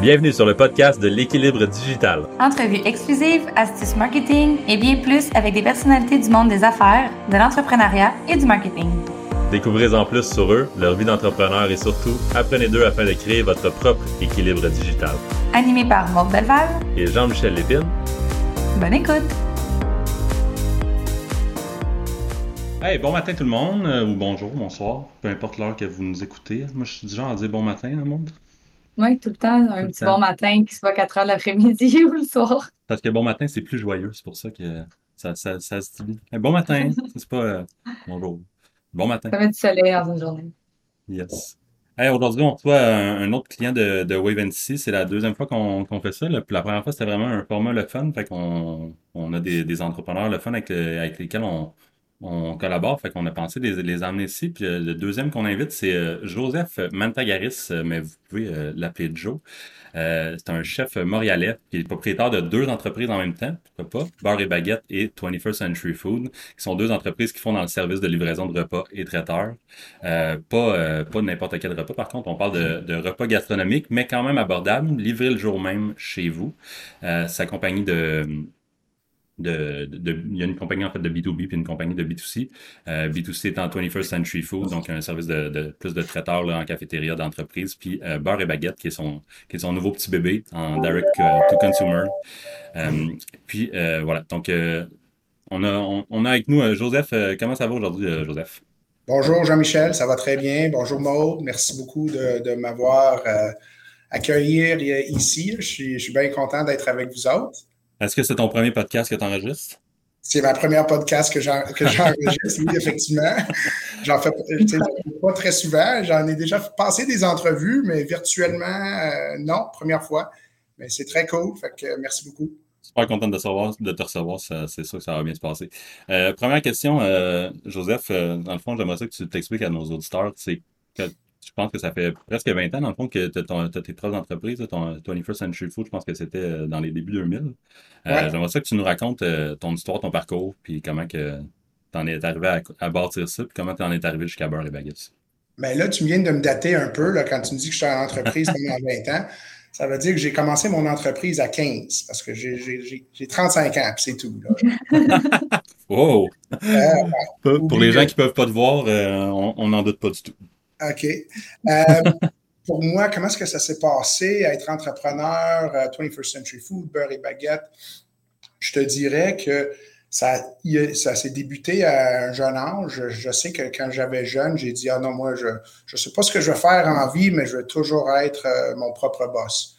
Bienvenue sur le podcast de l'équilibre digital. Entrevues exclusives, astuces marketing et bien plus avec des personnalités du monde des affaires, de l'entrepreneuriat et du marketing. Découvrez en plus sur eux, leur vie d'entrepreneur et surtout, apprenez d'eux afin de créer votre propre équilibre digital. Animé par Maud Belval et Jean-Michel Lépine. Bonne écoute! Hey, bon matin tout le monde, euh, ou bonjour, bonsoir, peu importe l'heure que vous nous écoutez. Moi, je suis du genre à dire bon matin, le monde. Oui, tout le temps, un petit bon matin qui soit 4 heures l'après-midi ou le soir. Parce que bon matin, c'est plus joyeux, c'est pour ça que ça, ça, ça se dit. bon matin, c'est pas euh, bonjour. Bon matin. Ça met du soleil dans une journée. Yes. Hey, Aujourd'hui, on reçoit un, autre client de, de Wave C'est la deuxième fois qu'on fait ça. La, première fois, c'était vraiment un format le fun. Fait qu'on on a des, des entrepreneurs le fun avec, avec lesquels on, on collabore, fait qu'on a pensé les, les emmener ici. Puis euh, le deuxième qu'on invite, c'est euh, Joseph Mantagaris, euh, mais vous pouvez l'appeler Joe. c'est un chef montréalais qui est propriétaire de deux entreprises en même temps, pourquoi pas, et Baguette et 21st Century Food, qui sont deux entreprises qui font dans le service de livraison de repas et traiteurs. pas pas n'importe quel repas, par contre, on parle de, de, repas gastronomiques, mais quand même abordables, livrés le jour même chez vous. sa compagnie de de, il y a une compagnie en fait de B2B puis une compagnie de B2C. Euh, B2C étant 21st Century Food, donc un service de, plus de traiteurs en cafétéria d'entreprise, puis euh, Bar et Baguette qui est son qui nouveau petit bébé en direct euh, to consumer. puis voilà, donc on a on, a avec nous Joseph. comment ça va aujourd'hui, Joseph? Bonjour Jean-Michel, ça va très bien. Bonjour Maud, merci beaucoup de, m'avoir accueilli ici. Je suis, je suis bien content d'être avec vous autres. Est-ce que c'est ton premier podcast que tu enregistres? C'est ma première podcast que j'enregistre, oui, effectivement. J'en fais pas très souvent. J'en ai déjà passé des entrevues, mais virtuellement, euh, non, première fois. Mais c'est très cool. Fait que merci beaucoup. Super content de, de te recevoir. C'est sûr que ça va bien se passer. Euh, première question, euh, Joseph. dans le fond, j'aimerais ça que tu t'expliques à nos auditeurs. C'est que je pense que ça fait presque 20 ans, dans le fond, que tu as, tes propres entreprises, ton 21st Century Food, je pense que c'était euh, dans les débuts 2000. Euh, J'aimerais ça que tu nous racontes euh, ton histoire, ton parcours, puis comment que tu en es arrivé à, bâtir ça, puis comment tu en es arrivé jusqu'à Beurre et Baguettes. Bien là, tu viens de me dater un peu là, quand tu me dis que je suis en entreprise pendant 20 ans. Ça veut dire que j'ai commencé mon entreprise à 15 parce que j'ai 35 ans, puis c'est tout. wow! pour, les gens qui ne peuvent pas te voir, on n'en doute pas du tout. OK. Euh, pour moi, comment est-ce que ça s'est passé à être entrepreneur, 21st euh, Century Food, beurre et baguette? Je te dirais que ça, ça s'est débuté à un jeune âge. Je, sais que quand j'avais jeune, j'ai dit Ah non, moi, je ne sais pas ce que je vais faire en vie, mais je veux toujours être euh, mon propre boss.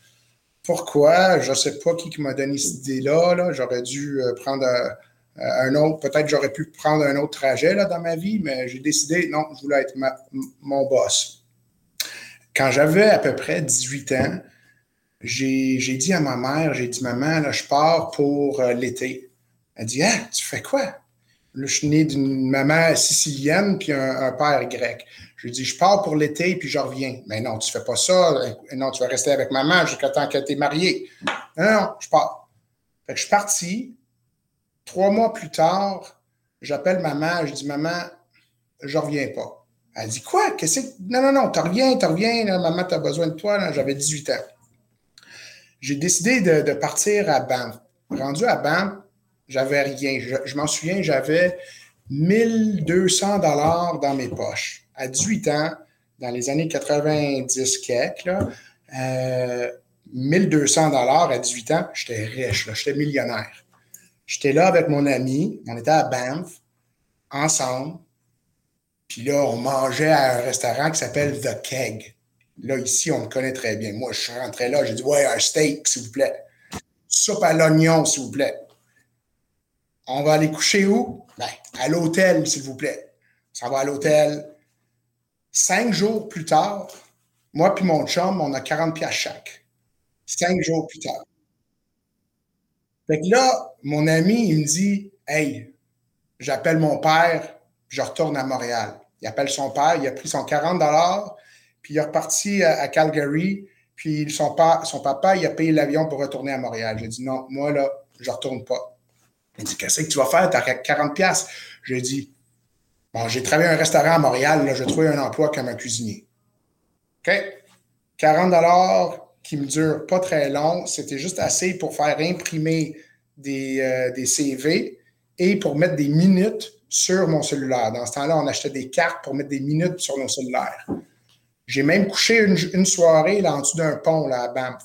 Pourquoi? Je ne sais pas qui, m'a donné cette idée-là. -là, J'aurais dû prendre euh, un autre, peut-être j'aurais pu prendre un autre trajet dans ma vie, mais j'ai décidé, non, je voulais être mon boss. Quand j'avais à peu près 18 ans, j'ai dit à ma mère, j'ai dit, maman, là, je pars pour euh, l'été. Elle dit, ah, tu fais quoi? Je suis né d'une maman sicilienne puis un, père grec. Je lui dis, je pars pour l'été puis je reviens. Mais non, tu fais pas ça. Non, tu vas rester avec maman jusqu'à temps qu'elle t'ait mariée. Non, non, je pars. Fait je suis parti. Trois mois plus tard, j'appelle maman, je dis Maman, je reviens pas. Elle dit Quoi? Qu'est-ce que Non, non, non, tu reviens, tu reviens, maman, tu as besoin de toi. J'avais 18 ans. J'ai décidé de, partir à Banff. Rendu à Banff, j'avais rien. Je, m'en souviens, j'avais 1200 dollars dans mes poches. À 18 ans, dans les années 90 quelques, là, 1200 euh, dollars à 18 ans, j'étais riche, j'étais millionnaire. J'étais là avec mon ami, on était à Banff, ensemble. Puis là, on mangeait à un restaurant qui s'appelle The Keg. Là, ici, on me connaît très bien. Moi, je suis rentré là, j'ai dit Ouais, un steak, s'il vous plaît. Soupe à l'oignon, s'il vous plaît. On va aller coucher où? Ben, à l'hôtel, s'il vous plaît. Ça va à l'hôtel. Cinq jours plus tard, moi puis mon chum, on a 40 pièces chaque. Cinq jours plus tard. Fait que là, mon ami, il me dit Hey, j'appelle mon père, je retourne à Montréal. Il appelle son père, il a pris son 40 puis il est reparti à, Calgary, puis son, papa, il a payé l'avion pour retourner à Montréal. J'ai dit Non, moi, là, je retourne pas. Il dit Qu'est-ce que tu vas faire? Tu as 40$. J'ai dit Bon, j'ai travaillé un restaurant à Montréal, là, je trouve un emploi comme un cuisinier. OK? 40 qui me dure pas très long. C'était juste assez pour faire imprimer des, euh, des CV et pour mettre des minutes sur mon cellulaire. Dans ce temps-là, on achetait des cartes pour mettre des minutes sur nos cellulaires. J'ai même couché une, soirée là, en dessous d'un pont là, à Banff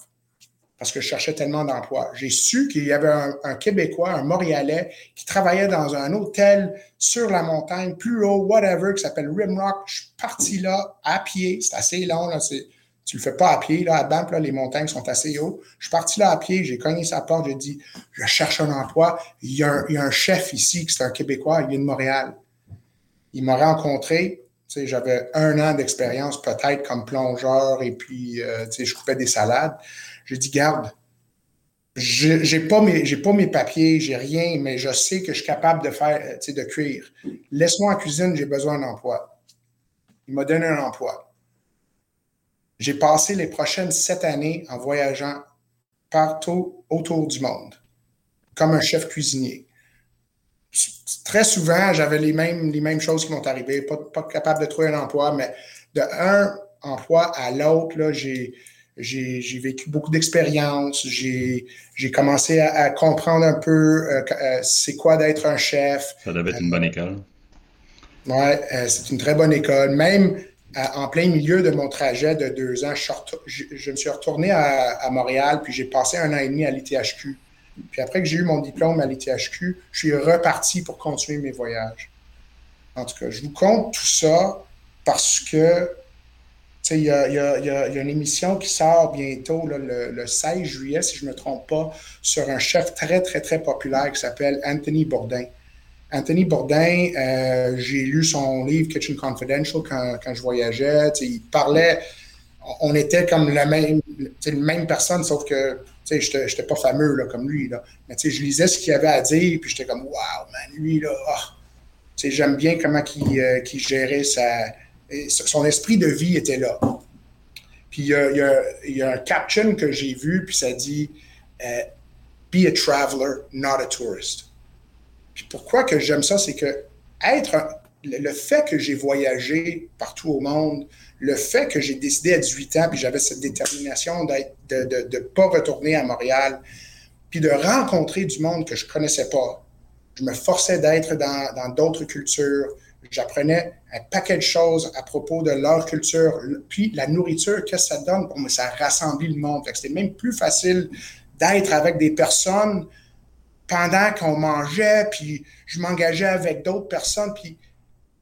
parce que je cherchais tellement d'emplois. J'ai su qu'il y avait un, Québécois, un Montréalais, qui travaillait dans un hôtel sur la montagne, plus haut, whatever, qui s'appelle Rimrock. Je suis parti là à pied. C'est assez long. Là, tu le fais pas à pied. Là, à Banff, là, les montagnes sont assez hautes. Je suis parti là à pied. J'ai cogné sa porte. J'ai dit, je cherche un emploi. Il y a un, chef ici, qui est un Québécois. Il vient de Montréal. Il m'a rencontré. J'avais un an d'expérience peut-être comme plongeur et puis euh, je coupais des salades. J'ai dit, garde, j'ai pas pas mes papiers, j'ai rien, mais je sais que je suis capable de faire, de cuire. Laisse-moi en cuisine, j'ai besoin d'un emploi. Il m'a donné un emploi. J'ai passé les prochaines sept années en voyageant partout autour du monde, comme un chef cuisinier. Très souvent, j'avais les mêmes, les mêmes choses qui m'ont arrivé, pas, pas capable de trouver un emploi, mais de un emploi à l'autre, j'ai j'ai vécu beaucoup d'expériences. J'ai commencé à, comprendre un peu euh, euh, c'est quoi d'être un chef. Ça devait être une bonne école. Oui, euh, c'est une très bonne école. Même en plein milieu de mon trajet de deux ans, je, me suis retourné à, Montréal, puis j'ai passé un an et demi à l'ITHQ. Puis après que j'ai eu mon diplôme à l'ITHQ, je suis reparti pour continuer mes voyages. En tout cas, je vous compte tout ça parce que il y, a, une émission qui sort bientôt, le, 16 juillet, si je ne me trompe pas, sur un chef très, très, très populaire qui s'appelle Anthony Bourdin. Anthony Bourdin, euh, j'ai lu son livre Kitchen Confidential quand, je voyageais. Il parlait, on était comme la même, même personne, sauf que je n'étais pas fameux là, comme lui. Là. Mais je lisais ce qu'il avait à dire, puis j'étais comme, wow, man, lui, là, ah. j'aime bien comment il, euh, gérait sa son esprit de vie était là. Puis il y a, un caption que j'ai vu, puis ça dit euh, Be a traveler, not a tourist. Puis pourquoi que j'aime ça, c'est que être le fait que j'ai voyagé partout au monde, le fait que j'ai décidé à 18 ans, puis j'avais cette détermination de ne pas retourner à Montréal, puis de rencontrer du monde que je ne connaissais pas. Je me forçais d'être dans d'autres cultures, J'apprenais un paquet de choses à propos de leur culture. Puis la nourriture, qu'est-ce que ça donne? Moi, ça rassemble le monde. C'était même plus facile d'être avec des personnes pendant qu'on mangeait, puis je m'engageais avec d'autres personnes. Puis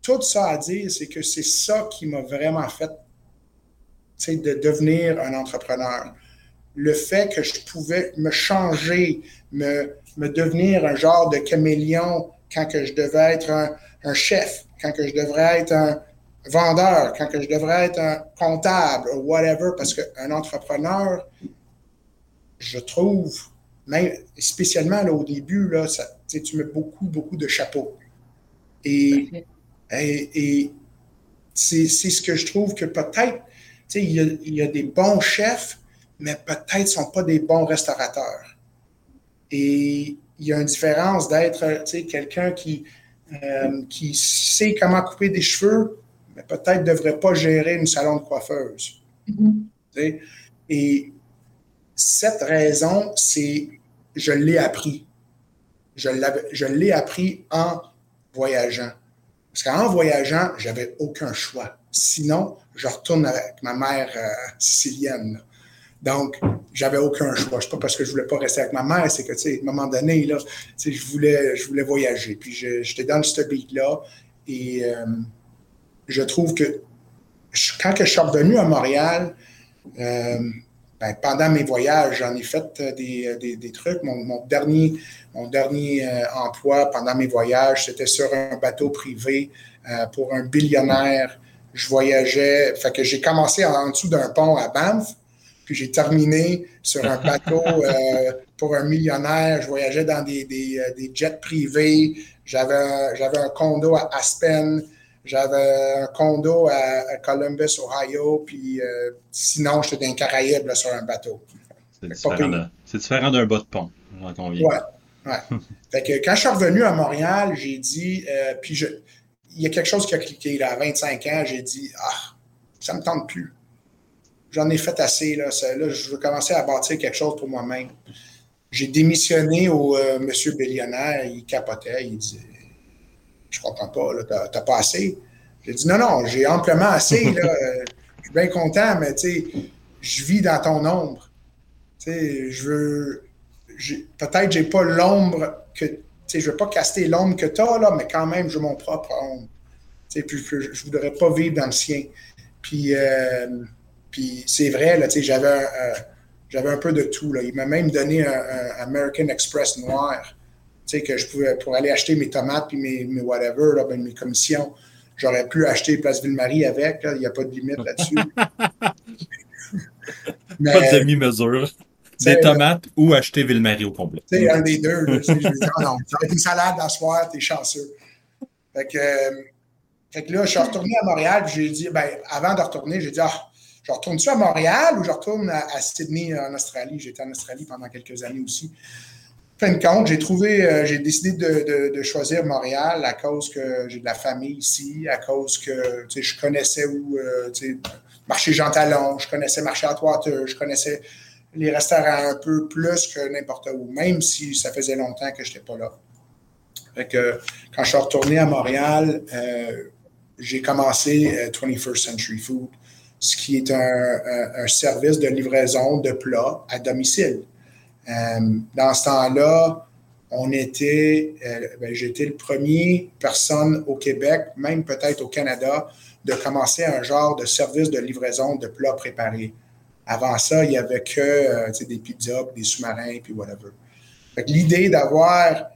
tout ça à dire, c'est que c'est ça qui m'a vraiment fait de devenir un entrepreneur. Le fait que je pouvais me changer, me, me devenir un genre de caméléon quand que je devais être un, un chef, quand que je devrais être un vendeur, quand que je devrais être un comptable ou whatever, parce qu'un entrepreneur, je trouve, même spécialement là, au début, là, ça, tu mets beaucoup, beaucoup de chapeaux. Et, et, c'est ce que je trouve que peut-être, il y, a, il y a des bons chefs, mais peut-être ne sont pas des bons restaurateurs. Et il y a une différence d'être quelqu'un qui, euh, qui sait comment couper des cheveux, mais peut-être ne devrait pas gérer une salon de coiffeuse. Mm-hmm. Et cette raison, c'est je l'ai appris. Je l'ai appris en voyageant. Parce qu'en voyageant, j'avais aucun choix. Sinon, je retourne avec ma mère euh, sicilienne. Donc, j'avais aucun choix. C'est pas parce que je voulais pas rester avec ma mère, c'est que, tu sais, à un moment donné, là, je voulais, je voulais voyager. Puis, j'étais dans ce beat-là. Et euh, je trouve que quand que je suis revenu à Montréal, euh, ben, pendant mes voyages, j'en ai fait euh, des, des, trucs. Mon, dernier, mon dernier emploi pendant mes voyages, c'était sur un bateau privé pour un billionnaire. Je voyageais, fait que j'ai commencé en dessous d'un pont à Banff. Puis j'ai terminé sur un bateau euh, pour un millionnaire. Je voyageais dans des, euh, jets privés. J'avais un condo à Aspen. J'avais un condo à, Columbus, Ohio. Puis euh, sinon, j'étais dans les Caraïbes sur un bateau. C'est différent, d'un bas de pont, j'en conviens. Ouais. ouais. fait que quand je suis revenu à Montréal, j'ai dit, puis je, il y a quelque chose qui a cliqué là, à 25 ans, j'ai dit, ah, ça me tente plus j'en ai fait assez. Là, là, je veux commencer à bâtir quelque chose pour moi-même. J'ai démissionné au euh, monsieur Billionnaire, il capotait, il disait Je comprends pas, là, t'as, pas assez. J'ai dit non, non, j'ai amplement assez. Là, euh, je suis bien content, mais tu sais, je vis dans ton ombre. Tu sais, je veux. peut-être j'ai pas l'ombre que. Tu sais, je veux pas caster l'ombre que tu as, là, mais quand même, j'ai mon propre ombre. Tu sais, puis je, je voudrais pas vivre dans le sien. Puis, euh, puis c'est vrai, là, tu sais, j'avais un, j'avais un peu de tout. Là. Il m'a même donné un, American Express noir, que je pouvais, pour aller acheter mes tomates puis mes, mes whatever, là, ben, mes commissions. J'aurais pu acheter Place Ville-Marie avec, il n'y a pas de limite là-dessus. pas de demi-mesure. Des tomates ou acheter Ville-Marie au complet. Sais, un des deux. je vais dire, oh non, ça va être une salade à soir, t'es chanceux. Fait que, euh, fait que là, je suis retourné à Montréal, j'ai dit, ben, avant de retourner, j'ai dit, ah, je retourne-tu à Montréal ou je retourne à, Sydney, en Australie? J'étais en Australie pendant quelques années aussi. Fin de compte, j'ai trouvé, euh, j'ai décidé de, choisir Montréal à cause que j'ai de la famille ici, à cause que je connaissais où, euh, marché Jean Talon, je connaissais marché Atwater, je connaissais les restaurants un peu plus que n'importe où, même si ça faisait longtemps que je n'étais pas là. Quand je suis retourné à Montréal, euh, j'ai commencé 21st Century Food ce qui est un, service de livraison de plats à domicile. Euh, dans ce temps-là, on était, euh, ben, j'étais le premier personne au Québec, même peut-être au Canada, de commencer un genre de service de livraison de plats préparés. Avant ça, il n'y avait que euh, des pizzas, des sous-marins, puis whatever. L'idée d'avoir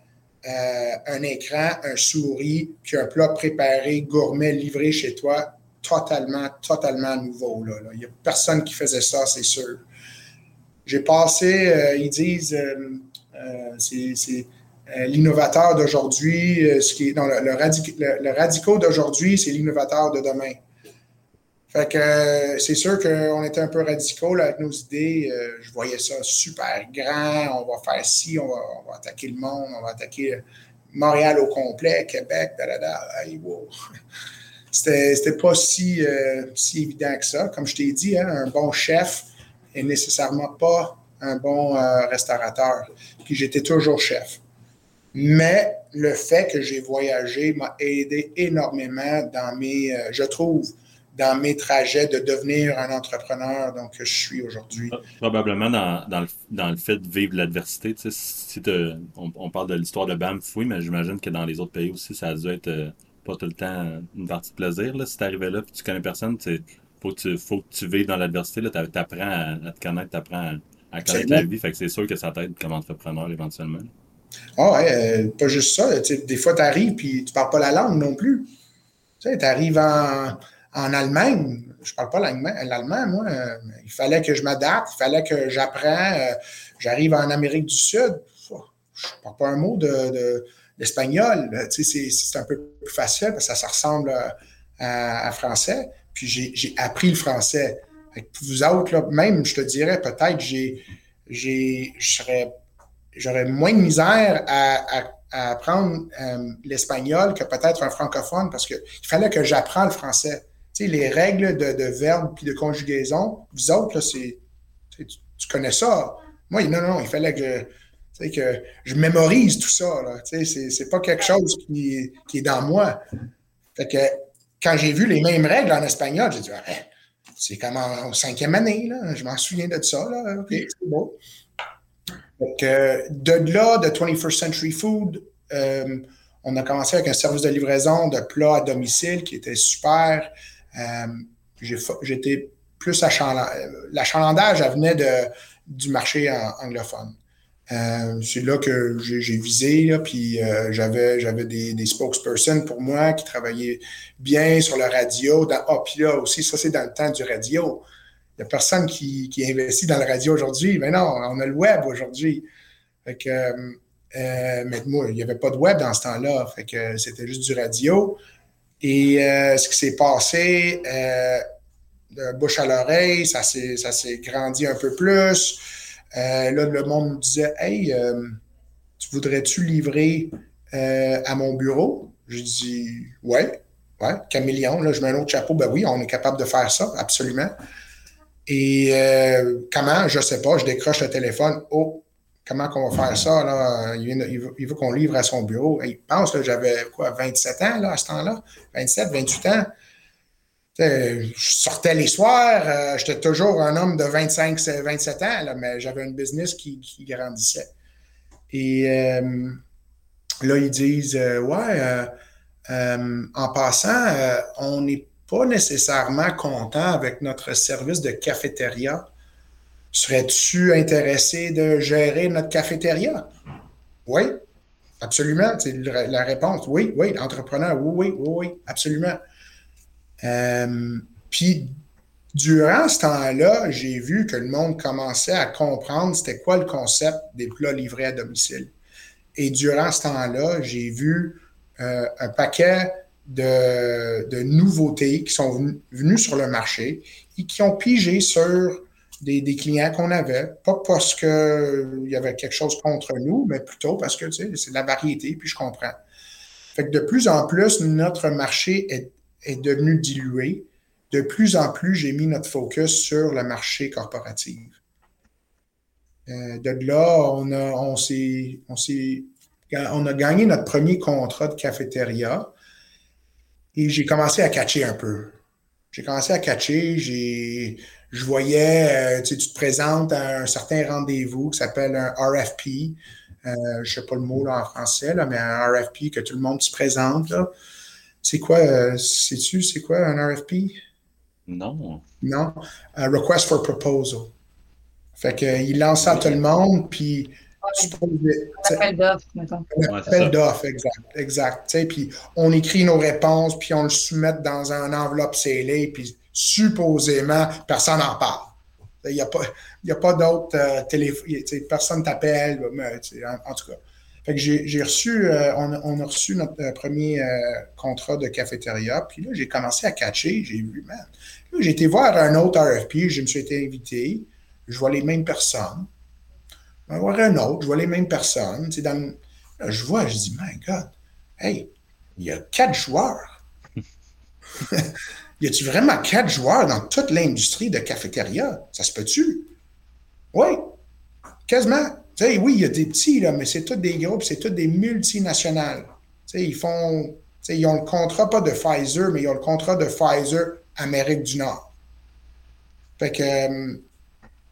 un écran, un souris, puis un plat préparé, gourmet, livré chez toi, totalement, totalement nouveau. Il n'y a personne qui faisait ça, c'est sûr. J'ai passé, euh, ils disent, euh, euh, c'est l'innovateur d'aujourd'hui, non, le, le, radical d'aujourd'hui, c'est l'innovateur de demain. Fait que c'est sûr qu'on était un peu radicaux avec nos idées. je voyais ça super grand. On va faire ci, on va, attaquer le monde, on va attaquer Montréal au complet, Québec, da da da. wow c'était pas si, si évident que ça. Comme je t'ai dit, hein, un bon chef est nécessairement pas un bon euh, restaurateur. Puis j'étais toujours chef. Mais le fait que j'ai voyagé m'a aidé énormément dans mes, euh, je trouve, dans mes trajets de devenir un entrepreneur donc, que je suis aujourd'hui. Probablement dans, dans, le, dans, le, fait de vivre l'adversité. Si on, on, parle de l'histoire de Banff, oui, mais j'imagine que dans les autres pays aussi, ça a dû être pas tout le temps une partie de plaisir. Là. Si arrivé là et tu connais personne, il faut, que tu, faut que tu vives dans l'adversité. Tu apprends à, te connaître, tu apprends à, connaître la vie. Fait que c'est sûr que ça t'aide comme entrepreneur éventuellement. Ah ouais, euh, pas juste ça. Des fois, tu arrives et tu parles pas la langue non plus. Tu arrives en, en Allemagne. Je parle pas l'allemand, moi. Il fallait que je m'adapte, il fallait que j'apprends. Euh, j'arrive en Amérique du Sud. Je parle pas un mot de L'espagnol, c'est un peu plus facile parce que ça, ressemble à, français. Puis j'ai appris le français. vous autres, même, je te dirais, peut-être, j'ai, j'aurais moins de misère à, apprendre euh, l'espagnol que peut-être un francophone parce qu'il fallait que j'apprenne le français. Tu les règles de, de verbe puis de conjugaison, vous autres, c'est, tu, tu, connais ça. Moi, non, non, il fallait que que je mémorise tout ça. Ce n'est pas quelque chose qui, est dans moi. Fait que quand j'ai vu les mêmes règles en espagnol, j'ai dit ah, c'est comme en, cinquième année, là. je m'en souviens de ça. Là. c'est beau. de là, de 21st Century Food, euh, on a commencé avec un service de livraison de plats à domicile qui était super. Euh, j'étais plus achalandage. L'achalandage, venait de, du marché anglophone. Euh, c'est là que j'ai visé, puis euh, j'avais, j'avais des, spokespersons pour moi qui travaillaient bien sur la radio. Dans, oh, puis là aussi, ça c'est dans le temps du radio. Il n'y a personne qui, qui investit dans la radio aujourd'hui. Mais non, on a le web aujourd'hui. Fait que, euh, mais moi, il n'y avait pas de web dans ce temps-là. Fait que c'était juste du radio. Et ce qui s'est passé, de bouche à l'oreille, ça s'est grandi un peu plus. Euh, là, le monde nous disait Hey, euh, tu voudrais-tu livrer euh, à mon bureau J'ai dit Ouais, ouais, caméléon, là, je mets un autre chapeau. Ben oui, on est capable de faire ça, absolument. Et comment? Je ne sais pas. Je décroche le téléphone. Oh, comment qu'on va faire ça? Là? Il, veut, qu'on livre à son bureau. il pense que j'avais quoi, 27 ans là, à ce temps-là? 27, 28 ans? Je sortais les soirs, euh, j'étais toujours un homme de 25, 27 ans, mais j'avais une business qui, grandissait. Et euh, là, ils disent Ouais, en passant, on n'est pas nécessairement content avec notre service de cafétéria. Serais-tu intéressé de gérer notre cafétéria? Oui, absolument. C'est la réponse. Oui, oui, l'entrepreneur, oui, oui, oui, oui, absolument. Euh, puis, durant ce temps-là, j'ai vu que le monde commençait à comprendre c'était quoi le concept des plats livrés à domicile. Et durant ce temps-là, j'ai vu euh, un paquet de, nouveautés qui sont venues sur le marché et qui ont pigé sur des, clients qu'on avait, pas parce qu'il y avait quelque chose contre nous, mais plutôt parce que c'est de la variété, puis je comprends. Fait que de plus en plus, notre marché est, devenu dilué. De plus en plus, j'ai mis notre focus sur le marché corporatif. Euh, de là, on a, a gagné notre premier contrat de cafétéria et j'ai commencé à catcher un peu. J'ai commencé à catcher, j'ai, je voyais, euh, tu, te présentes à un certain rendez-vous qui s'appelle un RFP. Euh, je ne sais pas le mot en français, mais un RFP que tout le monde se présente. C'est quoi, euh, sais-tu, c'est quoi un RFP? Non. Non? Un Request for Proposal. Fait qu'il lance ça à tout le monde, puis un appel d'offres, mettons. Un appel d'offres, exact. exact puis on écrit nos réponses, puis on le soumet dans une enveloppe scellée, puis supposément, personne n'en parle. Il n'y a pas, a pas d'autres euh, téléphones, personne t'appelle, en, tout cas. Fait que j'ai reçu, euh, on, a reçu notre euh, premier contrat de cafétéria, puis là, j'ai commencé à catcher, j'ai vu, man. j'ai été voir un autre RFP, je me suis été invité, je vois les mêmes personnes. Je vais voir un autre, je vois les mêmes personnes. Dans, je vois, je dis, my God, hey, il y a quatre joueurs. y a-tu vraiment quatre joueurs dans toute l'industrie de cafétéria? Ça se peut-tu? Oui, quasiment. Oui, il y a des petits, là, mais c'est tous des groupes, c'est tous des multinationales. ils font, ils ont le contrat pas de Pfizer, mais ils ont le contrat de Pfizer Amérique du Nord. Fait que, euh,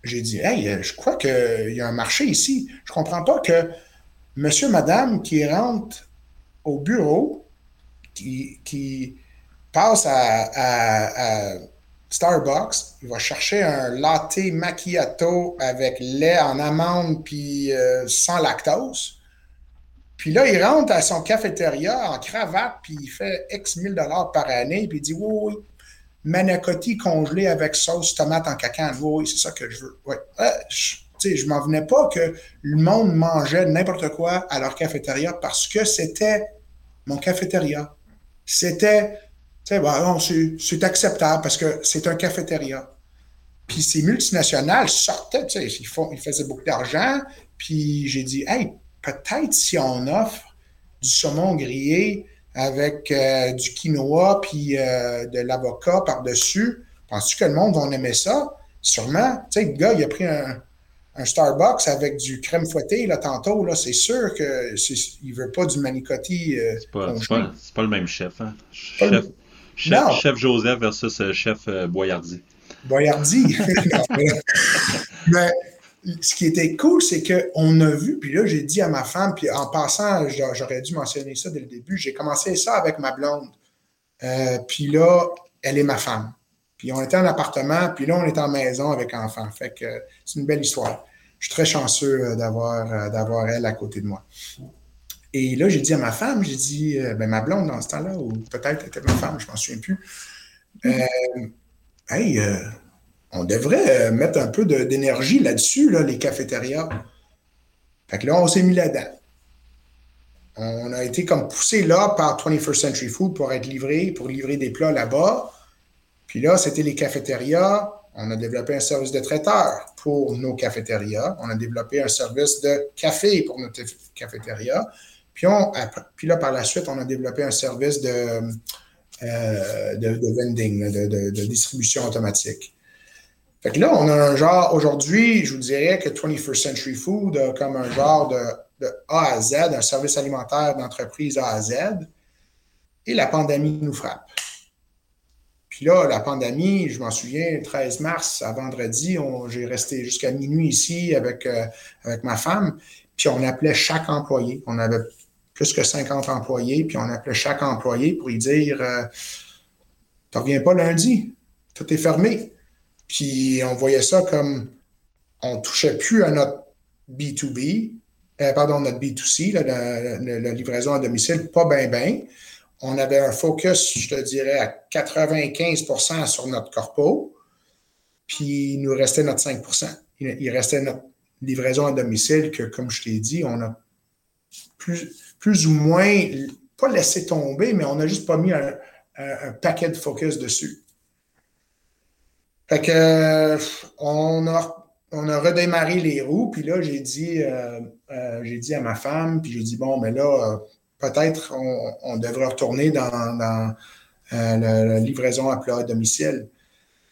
j'ai dit, hey, euh, je crois qu'il y a un marché ici. Je comprends pas que monsieur, madame qui rentre au bureau, qui, qui passe à, Starbucks, il va chercher un latte macchiato avec lait en amande puis euh, sans lactose. Puis là, il rentre à son cafétéria en cravate, puis il fait X mille dollars par année, puis il dit oui, oui, manicotti congelé avec sauce tomate en cacane. Oui, c'est ça que je veux. Ouais. Euh, je, je m'en venais pas que le monde mangeait n'importe quoi à leur cafétéria parce que c'était mon cafétéria. C'était, c'est acceptable parce que c'est un cafétéria. Puis ces multinationales sortaient, ils, font, ils faisaient beaucoup d'argent. Puis j'ai dit, hey, peut-être si on offre du saumon grillé avec euh, du quinoa puis euh, de l'avocat par-dessus. Penses-tu que le monde va aimer ça? Sûrement. Tu sais, le gars, il a pris un, Starbucks avec du crème fouettée, là, tantôt, là, c'est sûr qu'il ne veut pas du manicotti. Euh, c'est pas, pas, le même chef, hein? Chef, chef, Joseph versus chef Boyardi. Boyardi. mais ce qui était cool, c'est qu'on a vu, puis là, j'ai dit à ma femme, puis en passant, j'aurais dû mentionner ça dès le début, j'ai commencé ça avec ma blonde. Euh, puis là, elle est ma femme. Puis on était en appartement, puis là, on est en maison avec enfant. Fait que c'est une belle histoire. Je suis très chanceux euh, d'avoir, euh, d'avoir elle à côté de moi. Et là, j'ai dit à ma femme, j'ai dit, ben, ma blonde dans ce temps-là, ou peut-être était ma femme, je m'en souviens plus. hey, on devrait euh, mettre un peu d'énergie là-dessus, là, les cafétérias. Fait que là, on s'est mis là-dedans. On a été comme poussé là par 21st Century Food pour être livré, pour livrer des plats là-bas. Puis là, c'était les cafétérias. On a développé un service de traiteur pour nos cafétérias. On a développé un service de café pour notre cafétéria. Puis, là, par la suite, on a développé un service de, euh, de, vending, de distribution automatique. Fait que là, on a un genre, aujourd'hui, je vous dirais que 21st Century Food a comme un genre de, A à Z, un service alimentaire d'entreprise A à Z, et la pandémie nous frappe. Puis là, la pandémie, je m'en souviens, le 13 mars à vendredi, j'ai resté jusqu'à minuit ici avec, euh, avec ma femme, puis on appelait chaque employé. On avait plus que 50 employés, puis on appelait chaque employé pour lui dire euh, Tu reviens pas lundi, tout est fermé. Puis on voyait ça comme on touchait plus à notre B2B, euh, pardon, notre B2C, la, livraison à domicile, pas bien, bien on avait un focus, je te dirais, à 95% sur notre corpo, puis il nous restait notre 5% il, restait notre livraison à domicile que, comme je t'ai dit, on a plus, plus ou moins, pas laissé tomber, mais on n'a juste pas mis un, paquet de focus dessus. Fait que, on a, on a redémarré les roues, puis là, j'ai dit, euh, euh, dit à ma femme, puis j'ai dit, bon, mais là, peut-être on, devrait retourner dans, euh, la, livraison à plat à domicile.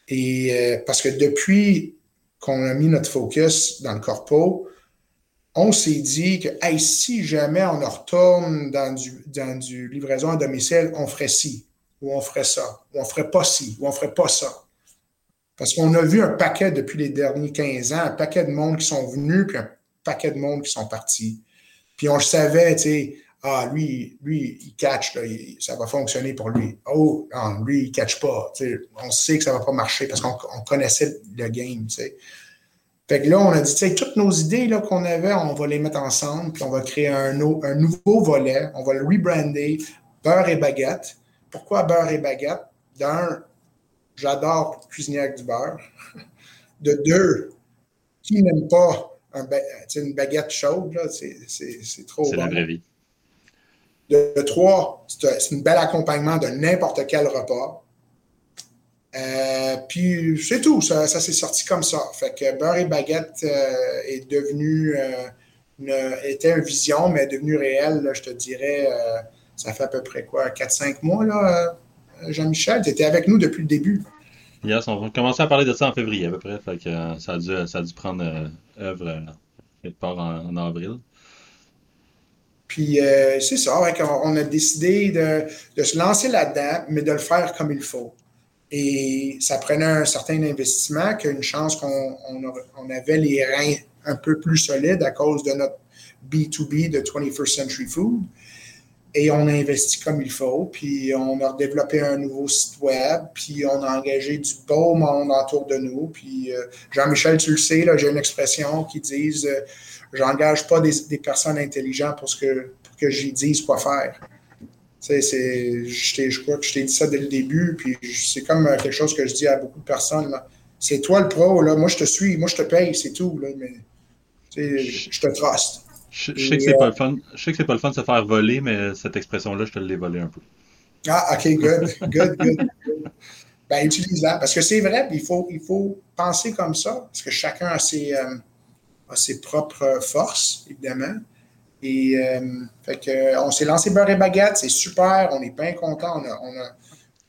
Et euh, parce que depuis qu'on a mis notre focus dans le corpo, on s'est dit que si jamais on retourne dans du, livraison à domicile, on ferait ci, ou on ferait ça, ou on ferait pas ci, ou on ferait pas ça. Parce qu'on a vu un paquet depuis les derniers 15 ans, un paquet de monde qui sont venus, puis un paquet de monde qui sont partis. Puis on le savait, tu sais, ah, lui, il catch, ça va fonctionner pour lui. Oh, non, lui, il catch pas. On sait que ça va pas marcher parce qu'on connaissait le game. Fait que là, on a dit, toutes nos idées qu'on avait, on va les mettre ensemble, puis on va créer un, un nouveau volet, on va le rebrander, beurre et baguette. Pourquoi beurre et baguette? D'un, j'adore cuisiner avec du beurre. De deux, qui n'aime pas une baguette chaude, c'est trop bon. C'est la vraie vie. De trois, c'est un bel accompagnement de n'importe quel repas. Euh, puis c'est tout, ça, s'est sorti comme ça. Fait que beurre et baguette euh, est devenu, euh, était une vision, mais est devenu réel, je te dirais, ça fait à peu près quoi, 4-5 mois, là, Jean-Michel, tu étais avec nous depuis le début. Yes, on a commencé à parler de ça en février à peu près, fait que ça, a dû, ça a dû prendre œuvre quelque part en avril. Puis c'est ça, on a décidé de, se lancer là-dedans, mais de le faire comme il faut. Et ça prenait un certain investissement, qu'une chance qu'on on, avait les reins un peu plus solides à cause de notre B2B de 21st Century Food. Et on a investi comme il faut, puis on a développé un nouveau site web, puis on a engagé du beau monde autour de nous. Puis euh, Jean-Michel, tu le sais, j'ai une expression qui dit euh, j'engage pas des, personnes intelligentes pour, ce que, pour que j'y dise quoi faire. C'est, je, crois que je t'ai dit ça dès le début, puis c'est comme euh, quelque chose que je dis à beaucoup de personnes. C'est toi le pro, là. moi je te suis, moi je te paye, c'est tout. Là, mais je te truste. Je, sais que c'est pas le fun. Je sais que c'est pas le fun de se faire voler, mais cette expression-là, je te l'ai volée un peu. Ah, OK, good, good, good. ben, utilisable. Parce que c'est vrai, il faut, il faut penser comme ça, parce que chacun a ses, euh, ses propres forces, évidemment. Et euh, fait que, on s'est lancé beurre et baguette, c'est super, on est bien content.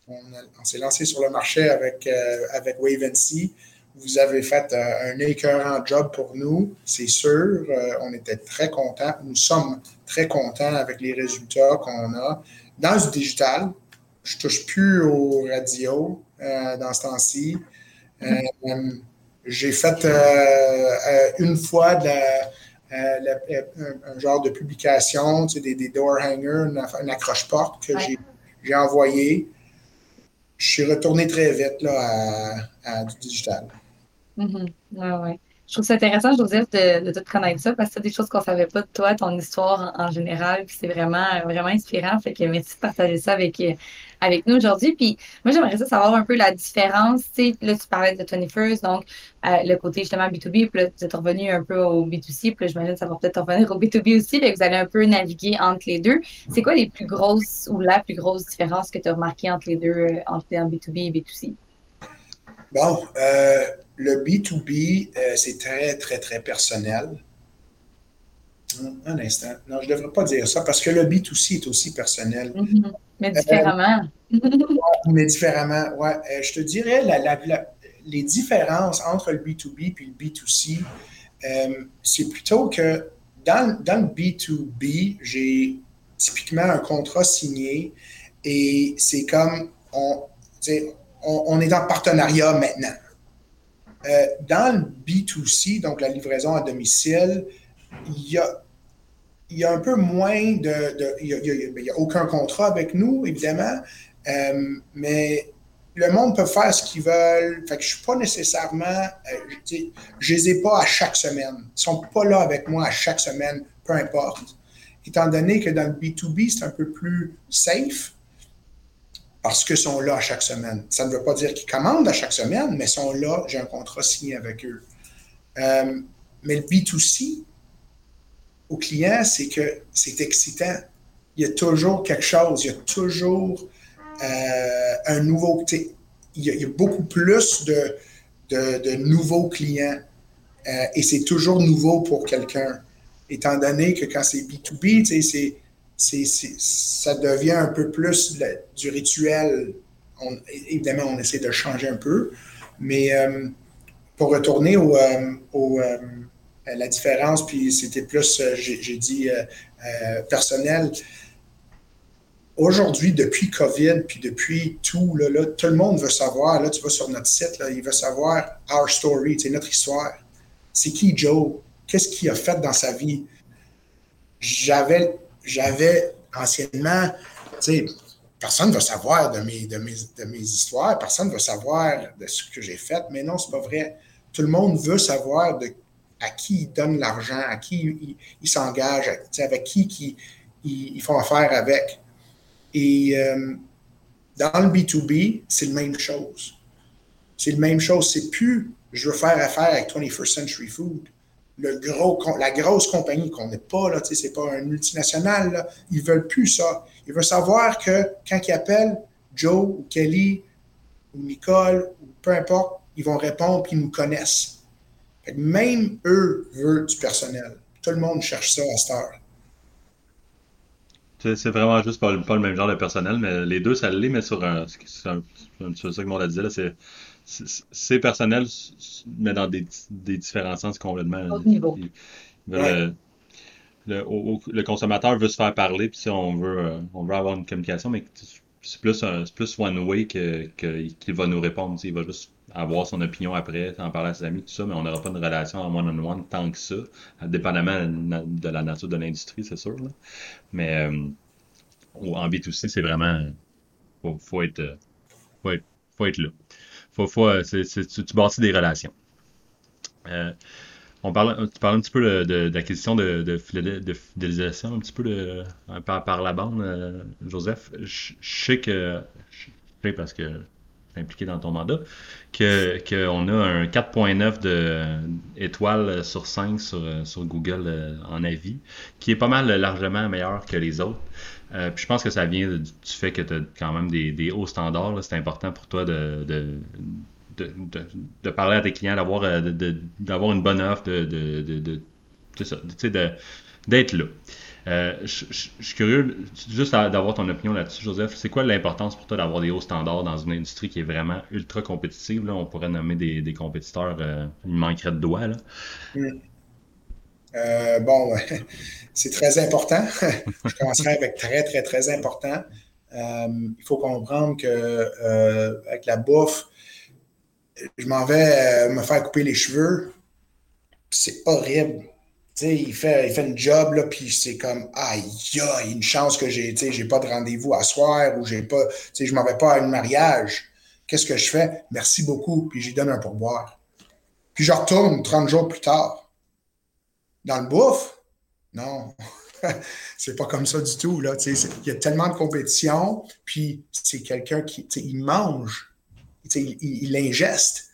On, on, s'est lancé sur le marché avec, euh, avec Wave Vous avez fait euh, un écœurant job pour nous, c'est sûr. on était très contents. Nous sommes très contents avec les résultats qu'on a. Dans du digital, je ne touche plus aux radios dans ce temps-ci. J'ai fait euh, euh, une fois de euh, un, genre de publication, tu sais, des, door hangers, une, accroche-porte que j'ai envoyé. Je suis retourné très vite là, à, du digital. Mm ouais je trouve ça intéressant, Joseph, de, de te connaître ça parce que c'est des choses qu'on ne savait pas de toi, ton histoire en, général. Puis c'est vraiment, vraiment inspirant. Fait que merci de partager ça avec, euh, avec nous aujourd'hui. Puis moi, j'aimerais ça savoir un peu la différence. Tu sais, là, tu parlais de 21st, donc euh, le côté justement B2B, puis là, tu es revenu un peu au B2C, puis là, j'imagine que ça va peut-être revenir au B2B aussi. Là, vous allez un peu naviguer entre les deux. C'est quoi les plus grosses ou la plus grosse différence que tu as remarqué entre les deux, euh, entre B2B et B2C? Bon, le B2B, euh, c'est très, très, très personnel. Un instant. Non, je ne devrais pas dire ça parce que le B2C est aussi personnel. Mm-hmm. Mais différemment. Euh, mais différemment, ouais. je te dirais, la, les différences entre le B2B et le B2C, euh, c'est plutôt que dans, dans le B2B, j'ai typiquement un contrat signé et c'est comme on, on, est en partenariat maintenant. Euh, dans le B2C, donc la livraison à domicile, il y a, un peu moins de. il n'y a, aucun contrat avec nous, évidemment, euh, mais le monde peut faire ce qu'ils veulent. Fait je ne suis pas nécessairement. Euh, je ne les ai pas à chaque semaine. Ils ne sont pas là avec moi à chaque semaine, peu importe. Étant donné que dans le B2B, c'est un peu plus safe parce qu'ils sont là à chaque semaine. Ça ne veut pas dire qu'ils commandent à chaque semaine, mais ils sont là, j'ai un contrat signé avec eux. Euh, mais le B2C, au client, c'est que c'est excitant. Il y a toujours quelque chose, il y a toujours euh, un nouveau. Il y, a, il y, a, beaucoup plus de, de, nouveaux clients euh, et c'est toujours nouveau pour quelqu'un. Étant donné que quand c'est B2B, c'est, c'est, ça devient un peu plus du rituel. évidemment, on essaie de changer un peu, mais euh, pour retourner au, au la différence, puis c'était plus, j'ai, dit, personnel aujourd'hui, depuis COVID, puis depuis tout, tout le monde veut savoir. Là, tu vas sur notre site, il veut savoir our story, c'est notre histoire. C'est qui Joe? Qu'est-ce qu'il a fait dans sa vie? J'avais, j'avais anciennement, tu sais, personne ne va savoir de mes, de, mes, histoires, personne ne va savoir de ce que j'ai fait, mais non, c'est pas vrai. Tout le monde veut savoir de, à qui il donne l'argent, à qui il, s'engage, avec qui, qui ils font affaire avec. Et euh, dans le B2B, c'est la même chose. C'est la même chose. C'est plus je veux faire affaire avec 21st Century Food. Le gros, la grosse compagnie qu'on n'est pas, là, c'est pas un multinational, là, ils veulent plus ça. Ils veulent savoir que quand ils appellent Joe ou Kelly ou Nicole ou peu importe, ils vont répondre et ils nous connaissent. même eux veulent du personnel. Tout le monde cherche ça à cette heure. C'est vraiment juste pas, le même genre de personnel, mais les deux, ça l'est, mais sur un. C'est ça que monde a dit, là. C'est personnel, mais dans des, des différents sens complètement. niveau. le, le, consommateur veut se faire parler, puis si on veut, euh, on veut avoir une communication, mais c'est plus, plus one way qu'il que, qu'il va nous répondre. Il va juste avoir son opinion après, en parler à ses amis, tout ça, mais on n'aura pas une relation en one-on-one tant que ça, dépendamment de la nature de l'industrie, c'est sûr. Là. Mais euh, en B2C, c'est vraiment. Faut, faut, être, faut, être, faut être là. Faut, faut, tu, tu bâtis des relations. Euh, on parle, tu parles un petit peu de, d'acquisition de, de, fidélisation, un petit peu de, par, la bande, Joseph. Je, sais que, je sais parce que impliqué dans ton mandat, qu'on a un 4.9 de étoiles sur 5 sur, sur Google euh, en avis, qui est pas mal largement meilleur que les autres. Euh, puis je pense que ça vient du, fait que tu as quand même des, hauts standards. C'est important pour toi de, de, de, parler à tes clients, d'avoir euh, une bonne offre, de, d'être là. Euh, je, suis curieux juste d'avoir ton opinion là-dessus, Joseph. C'est quoi l'importance pour toi d'avoir des hauts standards dans une industrie qui est vraiment ultra compétitive? Là? On pourrait nommer des, compétiteurs, il manquerait de doigts. Là. Euh, bon, c'est très important. je commencerai avec très, très, très important. il faut comprendre que avec la bouffe, je m'en vais me faire couper les cheveux. C'est horrible il fait, il job, là, puis c'est comme, aïe, a une chance que j'ai, j'ai pas de rendez-vous à soir ou j'ai pas, je m'en vais pas à un mariage. Qu'est-ce que je fais? Merci beaucoup, puis j'y donne un pourboire. Puis je retourne 30 jours plus tard. Dans le bouffe? Non. c'est pas comme ça du tout. Il y a tellement de compétition, puis c'est quelqu'un qui, il mange, il, il ingeste.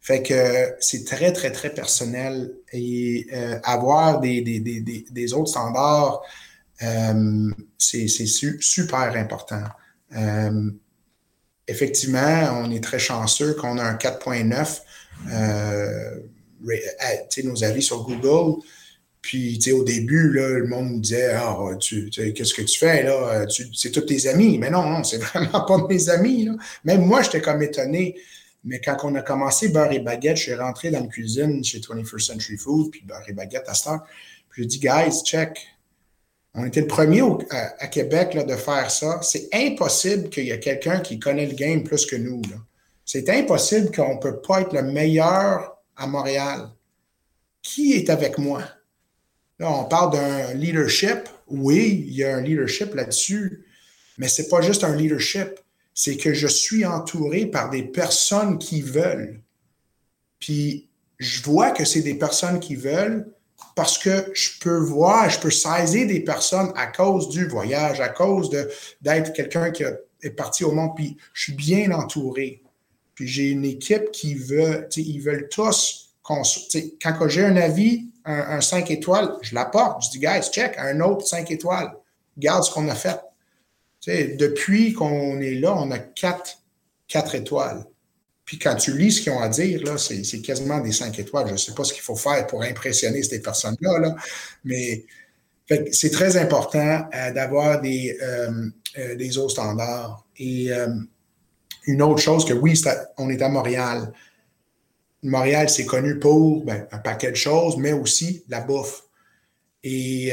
Fait que c'est très, très, très personnel et euh, avoir des, des, des, des, autres standards, euh, c'est super important. Euh, effectivement, on est très chanceux qu'on a un 4.9, euh, nos avis sur Google. Puis, tu sais, au début, là, le monde nous disait Ah, tu, qu'est-ce que tu fais là? c'est tous tes amis. Mais non, non, c'est vraiment pas mes amis. Là. Même moi, j'étais comme étonné Mais quand on a commencé beurre et baguette, je suis rentré dans la cuisine chez 21st Century Food, puis beurre et baguette à Star. Puis j'ai dit, guys, check. On était le premier à, Québec là, de faire ça. C'est impossible qu'il y ait quelqu'un qui connaît le game plus que nous. C'est impossible qu'on ne peut pas être le meilleur à Montréal. Qui est avec moi? On parle d'un leadership. Oui, il y a un leadership là-dessus, mais ce n'est pas juste un leadership c'est que je suis entouré par des personnes qui veulent. Puis je vois que c'est des personnes qui veulent parce que je peux voir, je peux saisir des personnes à cause du voyage, à cause d'être quelqu'un qui est parti au monde, puis je suis bien entouré. Puis j'ai une équipe qui veut, ils veulent tous, quand j'ai un avis, un, un 5 étoiles, je l'apporte. Je dis, guys, check, un autre 5 étoiles. Regarde ce qu'on a fait depuis qu'on est là, on a quatre, quatre étoiles. Puis quand tu lis ce qu'ils ont à dire, là, c'est, quasiment des cinq étoiles. Je ne sais pas ce qu'il faut faire pour impressionner ces personnes-là, là, mais c'est très important euh, d'avoir des, euh, euh, des hauts standards. Et une autre chose que oui, on est à Montréal. Montréal, c'est connu pour ben, un paquet de choses, mais aussi la bouffe. Et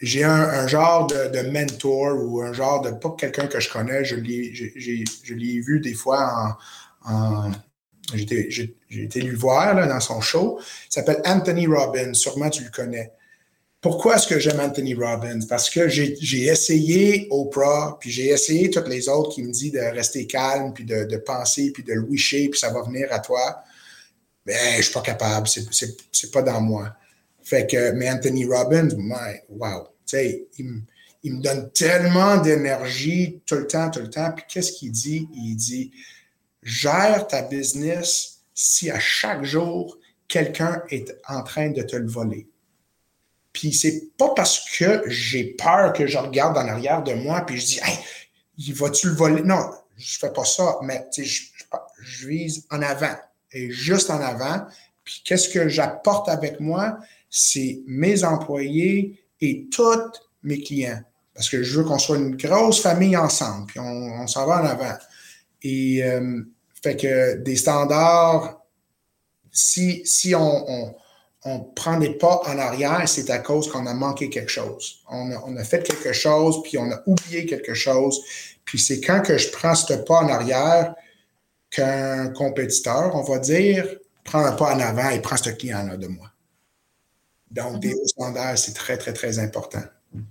j'ai un, genre de, mentor ou un genre de, pas quelqu'un que je connais, je l'ai vu des fois en, j'ai été lui voir là, dans son show. Il s'appelle Anthony Robbins, sûrement tu le connais. Pourquoi est-ce que j'aime Anthony Robbins? Parce que j'ai essayé Oprah, puis j'ai essayé toutes les autres qui me disent de rester calme, puis de, penser, puis de le wisher, puis ça va venir à toi. Mais je ne suis pas capable, c'est pas dans moi. Fait que, mais Anthony Robbins, my, wow. Il, il me donne tellement d'énergie tout le temps, tout le temps. Puis qu'est-ce qu'il dit? Il dit gère ta business si à chaque jour, quelqu'un est en train de te le voler. Puis c'est pas parce que j'ai peur que je regarde en arrière de moi puis je dis Hey, il va-tu le voler? Non, je fais pas ça, mais je, je, je vise en avant et juste en avant. Puis qu'est-ce que j'apporte avec moi? c'est mes employés et tous mes clients. Parce que je veux qu'on soit une grosse famille ensemble, puis on, s'en va en avant. Et euh, fait que des standards, si, si on, on, prend des pas en arrière, c'est à cause qu'on a manqué quelque chose. On a, on a, fait quelque chose, puis on a oublié quelque chose. Puis c'est quand que je prends ce pas en arrière qu'un compétiteur, on va dire, prend un pas en avant et prend ce client-là de moi. Donc, des hauts standards, c'est très, très, très important. Mm,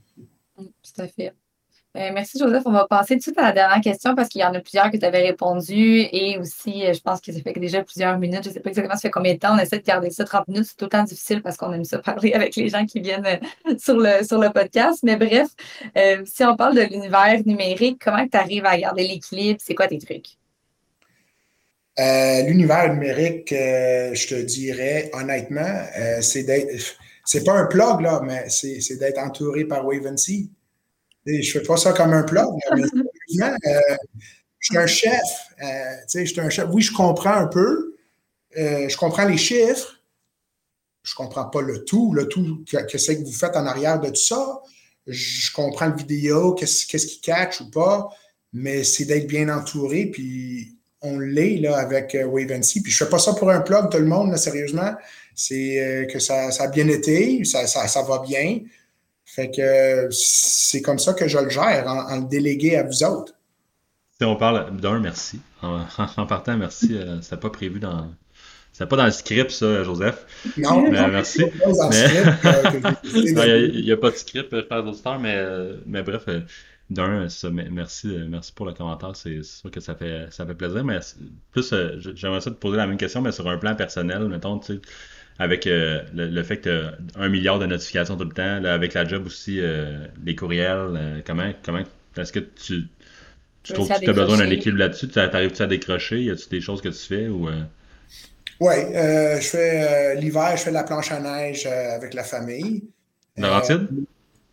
tout à fait. Euh, merci, Joseph. On va passer tout de suite à la dernière question parce qu'il y en a plusieurs que tu avais répondu et aussi, euh, je pense que ça fait déjà plusieurs minutes. Je ne sais pas exactement ça fait combien de temps. On essaie de garder ça 30 minutes. C'est tout le temps difficile parce qu'on aime ça parler avec les gens qui viennent euh, sur le, sur le podcast. Mais bref, si on parle de l'univers numérique, comment tu arrives à garder l'équilibre? C'est quoi tes trucs? L'univers numérique, je te dirais honnêtement, c'est d'être c'est pas un plug, là, mais c'est d'être entouré par Wave Sea. Et je fais pas ça comme un plug, mais euh, je suis un chef. Euh, je suis un chef. Oui, je comprends un peu. Euh, je comprends les chiffres. Je comprends pas le tout, le tout, que, c'est que vous faites en arrière de tout ça. Je comprends le vidéo, qu'est-ce qui catch ou pas, mais c'est d'être bien entouré, puis on l'est là avec Wave Sea. Puis je fais pas ça pour un plug, tout le monde, là, sérieusement c'est euh, que ça, a bien été, ça, ça, va bien. Fait que c'est comme ça que je le gère, en, le déléguer à vous autres. Si on parle d'un, merci. En, partant, merci. Euh, c'était pas prévu dans. C'était pas dans le script, ça, Joseph. Non, mais, merci. Euh, il n'y a, pas de script, faire d'autres mais, mais bref, d'un, merci, merci pour le commentaire. C'est sûr que ça fait, ça fait plaisir. Mais plus, j'aimerais ça te poser la même question, mais sur un plan personnel, mettons, tu sais avec euh, le, fait que tu as un milliard de notifications tout le temps, avec la job aussi, euh, les courriels, euh, comment, comment est-ce que tu, tu trouves que tu as besoin d'un équilibre là-dessus? Tu arrives-tu à décrocher? Y a-tu des choses que tu fais ou Oui, je fais l'hiver, je fais de la planche à neige avec la famille. Laurentide?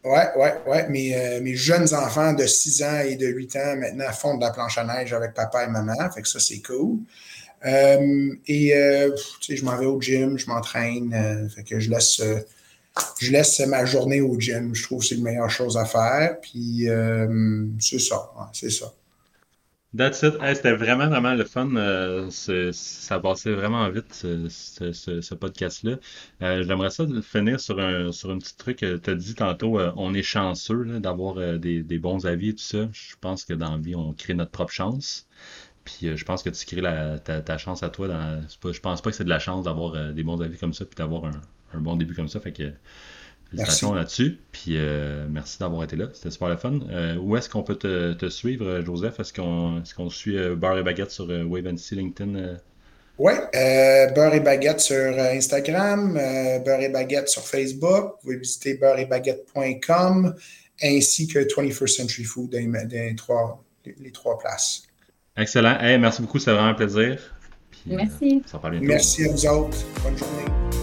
Oui, oui, oui. Mes, mes, jeunes enfants de 6 ans et de 8 ans maintenant font de la planche à neige avec papa et maman. Fait que ça, c'est cool. Euh, et euh, je m'en vais au gym, je m'entraîne, euh, fait que je laisse, je laisse ma journée au gym. Je trouve que c'est la meilleure chose à faire. Puis c'est ça, c'est ça. That's it. C'était vraiment, vraiment le fun. Euh, ça passait vraiment vite, ce, ce, podcast-là. Euh, j'aimerais ça finir sur un, sur un petit truc. Tu as dit tantôt, on est chanceux d'avoir des, des, bons avis et tout ça. Je pense que dans la vie, on crée notre propre chance. Puis je pense que tu crées la, ta, ta, chance à toi. Dans, je pense pas que c'est de la chance d'avoir des bons avis comme ça puis d'avoir un, un, bon début comme ça. Fait que Félicitations là-dessus. Puis euh, merci d'avoir été là. C'était super le fun. Euh, où est-ce qu'on peut te, suivre, Joseph? Est-ce qu'on est suit euh, Beurre et Baguette sur Wave and LinkedIn? Oui, Beurre et Baguette sur Instagram, Beurre et Baguette sur Facebook. Vous pouvez visiter beurreetbaguette.com ainsi que 21st Century Food dans, les, trois, les, trois places. Excellent. merci beaucoup, c'est vraiment un plaisir. merci. merci à vous autres. Bonne journée.